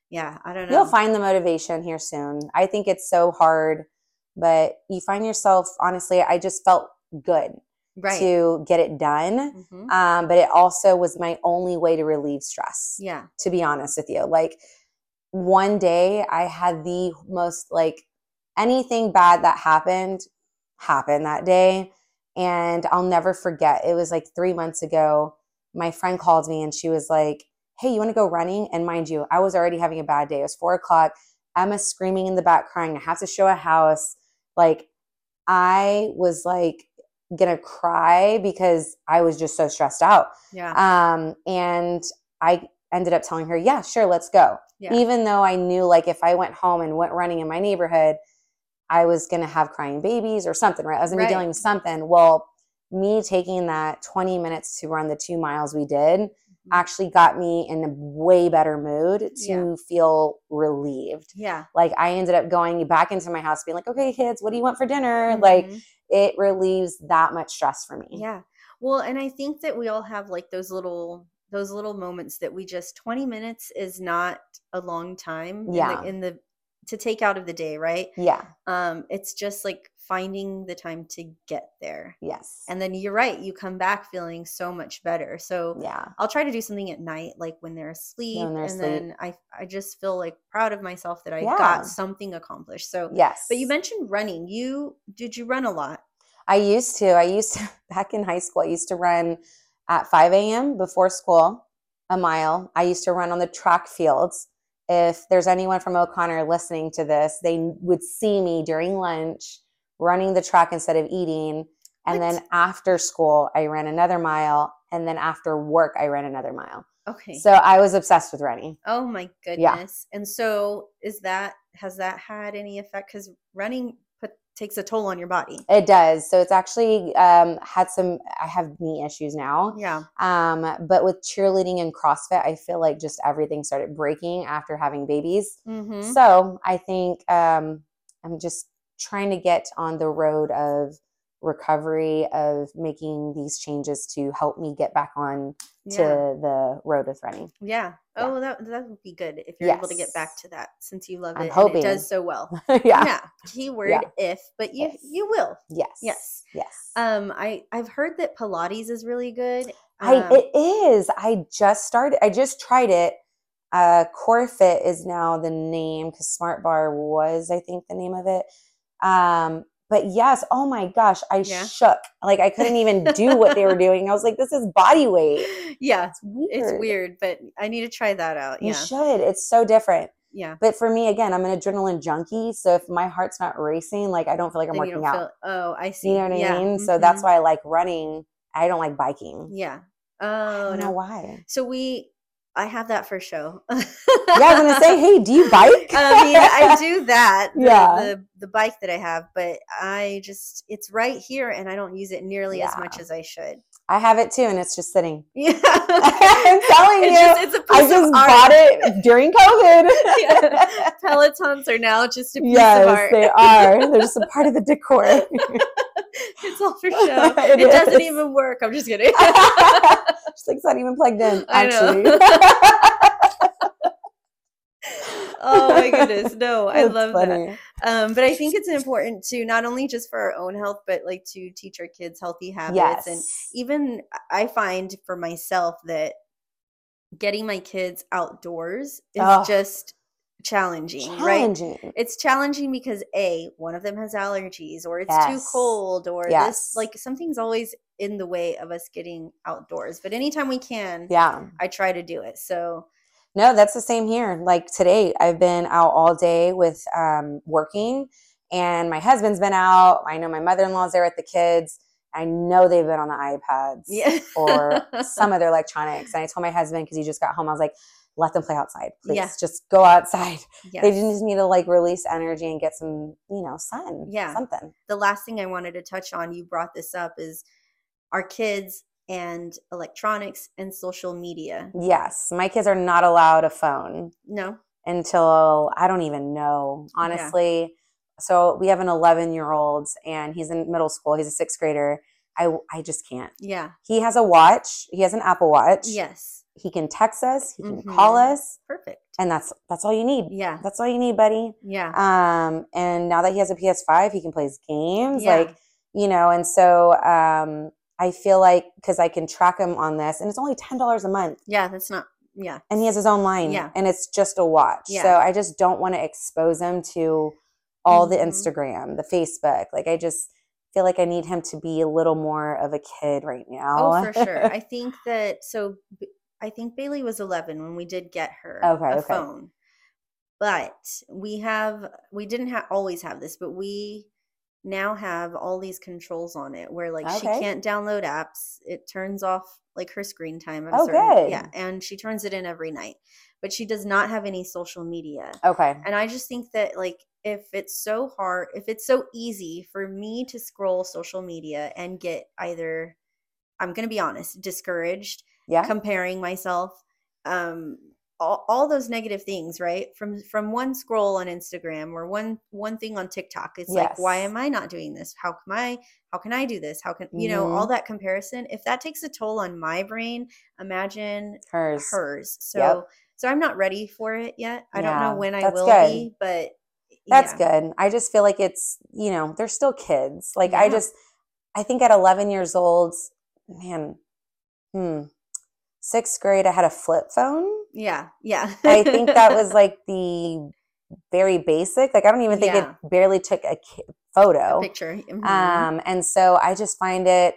yeah, I don't know. You'll find the motivation here soon. I think it's so hard, but you find yourself, honestly, I just felt good right. to get it done. Mhm. Um, but it also was my only way to relieve stress, Yeah. to be honest with you. Like one day I had the most, like anything bad that happened happened that day. And I'll never forget. It was like three months ago. My friend called me and she was like, Hey, you want to go running? And mind you, I was already having a bad day. It was four o'clock. Emma screaming in the back crying. I have to show a house. Like I was like gonna cry because I was just so stressed out. Yeah. Um, and I ended up telling her, yeah, sure, let's go. Yeah. Even though I knew like if I went home and went running in my neighborhood, I was gonna have crying babies or something, right? I was gonna Right. be dealing with something. Well, me taking that 20 minutes to run the two miles we did actually got me in a way better mood to Yeah. feel relieved. yeah. Like I ended up going back into my house being like, okay, kids, what do you want for dinner? Like Mhm. it relieves that much stress for me. Yeah. Well, and I think that we all have like those little those little moments that we just 20 minutes is not a long time in the- Yeah. in the, to take out of the day, right? Yeah. Um it's just like finding the time to get there. Yes. And then you're right, you come back feeling so much better. So yeah. I'll try to do something at night, like when they're asleep, they're and asleep. then I I just feel like proud of myself that I Yeah. got something accomplished. So, Yes. but you mentioned running. You did you run a lot? I used to. I used to back in high school. I used to run at 5 a.m. before school, a mile. I used to run on the track fields. If there's anyone from O'Connor listening to this, they would see me during lunch running the track instead of eating. And then after school, I ran another mile. And then after work, I ran another mile. Okay. So I was obsessed with running. oh my goodness. Yeah. And so, is that has that had any effect? Because running takes a toll on your body. It does. So it's actually um, had some, I have knee issues now. Yeah. Um, but with cheerleading and CrossFit, I feel like just everything started breaking after having babies. Mm-hmm. So I think um, I'm just trying to get on the road of recovery, of making these changes to help me get back on to the road with running. Yeah. Yeah. Oh, that that would be good if you're able to get back to that since you love I'm it and it does so well. yeah. Yeah. Keyword if, but you If. you will. Yes. Yes. Yes. Um, I I've heard that Pilates is really good. I Um, it is. I just started. I just tried it. Uh, Core Fit is now the name because Smart Barre was, I think, the name of it. Um, but yes, oh my gosh, I Yeah. shook. Like I couldn't even do what they were doing. I was like, this is body weight. yeah, It's weird. it's weird, but I need to try that out. You Yeah, should. It's so different. yeah. But for me, again, I'm an adrenaline junkie. So if my heart's not racing, like I don't feel like I'm Then working out. feel. Oh, I see. you know what yeah. I mean? So mm-hmm. that's why I like running. I don't like biking. Yeah. Oh, I Oh don't know no. why. So we, I have that for show. Yeah, I was gonna say, hey, do you bike? I mean, I do that. Yeah. The the bike that I have, but I just it's right here, and I don't use it nearly as much as I should. I have it too, and it's just sitting. Yeah. I'm telling It's you, just- it's a piece I of just bought it during COVID. Yeah. Pelotons are now just a piece of yes, art. they are. They're just a part of the decor. it's all for show. It It, doesn't even work. I'm just kidding. Just like it's not even plugged in. Actually, oh my goodness, no, I That's love that. Um, but I think it's important to not only just for our own health, but like to teach our kids healthy habits and even I find for myself that getting my kids outdoors is Oh. just challenging, right? It's challenging because a one of them has allergies or it's too cold or Yes. this like something's always in the way of us getting outdoors. But anytime we can, Yeah. I try to do it. So No, that's the same here. Like today, I've been out all day with um, working, and my husband's been out. I know my mother in law's there with the kids. I know they've been on the iPads yeah. or some other electronics. And I told my husband because he just got home, I was like, let them play outside, please. Yeah. Just go outside. yes. They just need to like release energy and get some, you know, sun. Yeah. Something. the last thing I wanted to touch on, you brought this up, is our kids and electronics and social media. Yes. My kids are not allowed a phone No. until I don't even know, Yeah. honestly. So we have an 11 year old and he's in middle school. He's a sixth grader. I, I just can't. Yeah. He has a watch. He has an Apple Watch. Yes. He can text us. He can call Mhm. us, Perfect. and that's that's all you need. Yeah. That's all you need, buddy. Yeah. Um, and now that he has a PS5, he can play his games. Yeah. Like, you know, and so um, I feel like because I can track him on this, and it's only ten dollars a month, Yeah. That's not. Yeah. and he has his own line, Yeah. and it's just a watch. Yeah. So I just don't want to expose him to all the Mhm. Instagram, the Facebook. Like, I just feel like I need him to be a little more of a kid right now. Oh, for sure. I think that so. I think Bailey was 11 when we did get her Okay, a okay. phone. but we have we didn't have always have this, but we now have all these controls on it where like she can't download apps. It turns off like her screen time at Oh, certain good. yeah, and she turns it in every night. But she does not have any social media. Okay. And I just think that like if it's so hard, if it's so easy for me to scroll social media and get either I'm going to be honest, discouraged, Yeah. comparing myself, um all, all those negative things, right? From from one scroll on Instagram or one one thing on TikTok. It's like why am I not doing this? How can I how can I do this? How can you know, all that comparison, if that takes a toll on my brain, imagine Hers. hers. So Yep. so I'm not ready for it yet. I don't know when I that's will good. be, but That's yeah. good. I just feel like it's, you know, they're still kids. Like I just I think at 11 years old, man, hmm, 6th grade I had a flip phone. Yeah, yeah. I think that was like the very basic. Like I don't even think Yeah. it barely took a ki- photo. A picture. mhm. Um, and so I just find it,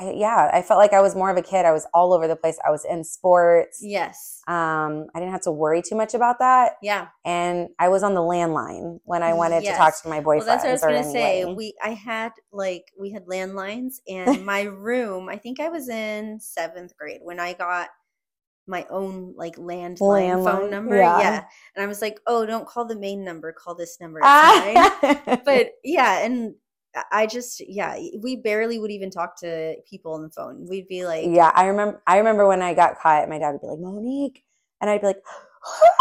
I, yeah, I felt like I was more of a kid. I was all over the place. I was in sports. yes. Um, I didn't have to worry too much about that. Yeah. And I was on the landline when I wanted to talk to my boyfriend. Well, that's what I was gonna say. We I had like we had landlines, and my room. I think I was in seventh grade when I got my own like landline, Landline, phone number. yeah. Yeah. and I was like, oh, don't call the main number. Call this number. It's. But yeah, and I- I just yeah, we barely would even talk to people on the phone. We'd be like, yeah, I remember. I remember when I got caught. My dad would be like, "Monique," and I'd be like,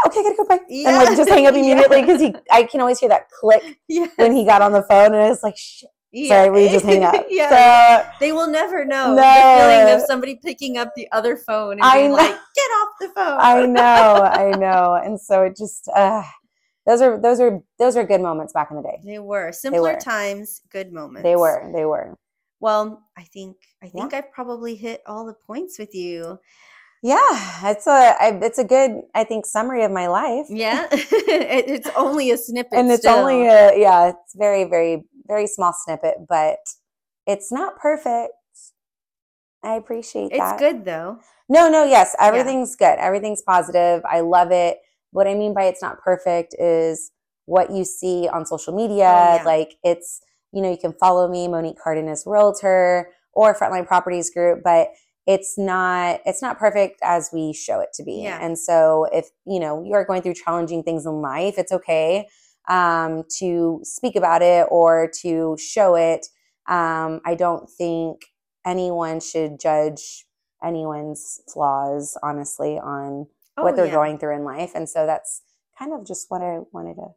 "Okay, I gotta go bye," and like just hang up immediately because he. I can always hear that click yeah, when he got on the phone, and it's like, "Shit." yeah. Sorry, we just hang up. yeah. So, They will never know No. the feeling of somebody picking up the other phone and I being know. like, "Get off the phone." I know, I know, and so it just uh, those are those are those are good moments back in the day. They were simpler were. times, good moments. They were, they were. Well, I think I Yeah. think I've probably hit all the points with you. Yeah, it's a I, it's a good I think summary of my life. Yeah, it, it's only a snippet, and it's still. only a yeah, it's very very very small snippet, but it's not perfect. I appreciate It's that. It's good though. No, no, yes, everything's good. Everything's positive. I love it. What I mean by it's not perfect is what you see on social media. Oh, yeah. Like it's, you know, you can follow me, Monique Cardenas Realtor or Frontline Properties Group, but it's not it's not perfect as we show it to be. Yeah. And so if, you know, you are going through challenging things in life, it's okay um, to speak about it or to show it. Um, I don't think anyone should judge anyone's flaws, honestly, on what Oh, they're yeah. going through in life. And so that's kind of just what I wanted to throw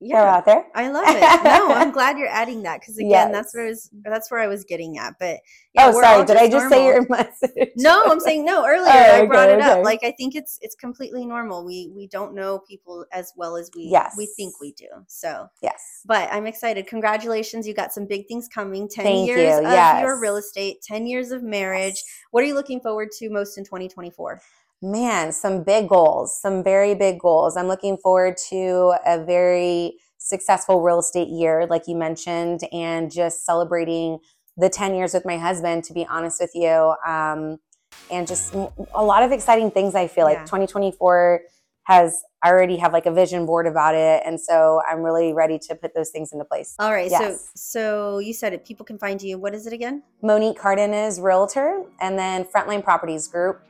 Yeah, out there. I love it. No, I'm glad you're adding that because again, that's where I was. That's where I was getting at. But yeah, oh, sorry. Did I just say your message? No, I'm saying no. Earlier, Oh, I brought okay, it up. Like I think it's it's completely normal. We we don't know people as well as we Yes. we think we do. So, yes. but I'm excited. Congratulations, you got some big things coming. Ten Thank years you, of your real estate, ten years of marriage. Yes. What are you looking forward to most in 2024? Man, some big goals, some very big goals. I'm looking forward to a very successful real estate year, like you mentioned, and just celebrating the 10 years with my husband, to be honest with you. Um, and just a lot of exciting things, I feel like Yeah. 2024 has I already have like a vision board about it. And so I'm really ready to put those things into place. All right. Yes. So so you said it. People can find you. What is it again? Monique Cardenas Realtor and then Frontline Properties Group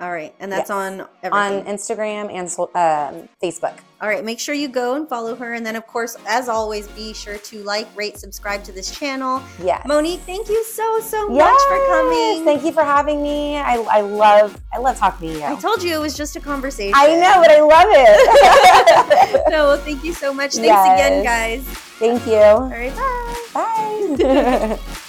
All right, and that's Yes. on on. Instagram and um, Facebook. All right, make sure you go and follow her, and then of course, as always, be sure to like, rate, subscribe to this channel. Yes. Monique, thank you so so much for coming. Thank you for having me. I, I love I love talking to you. I told you it was just a conversation. I know, but I love it. no, well, thank you so much. Thanks again, guys. Thank you. All right, bye. Bye.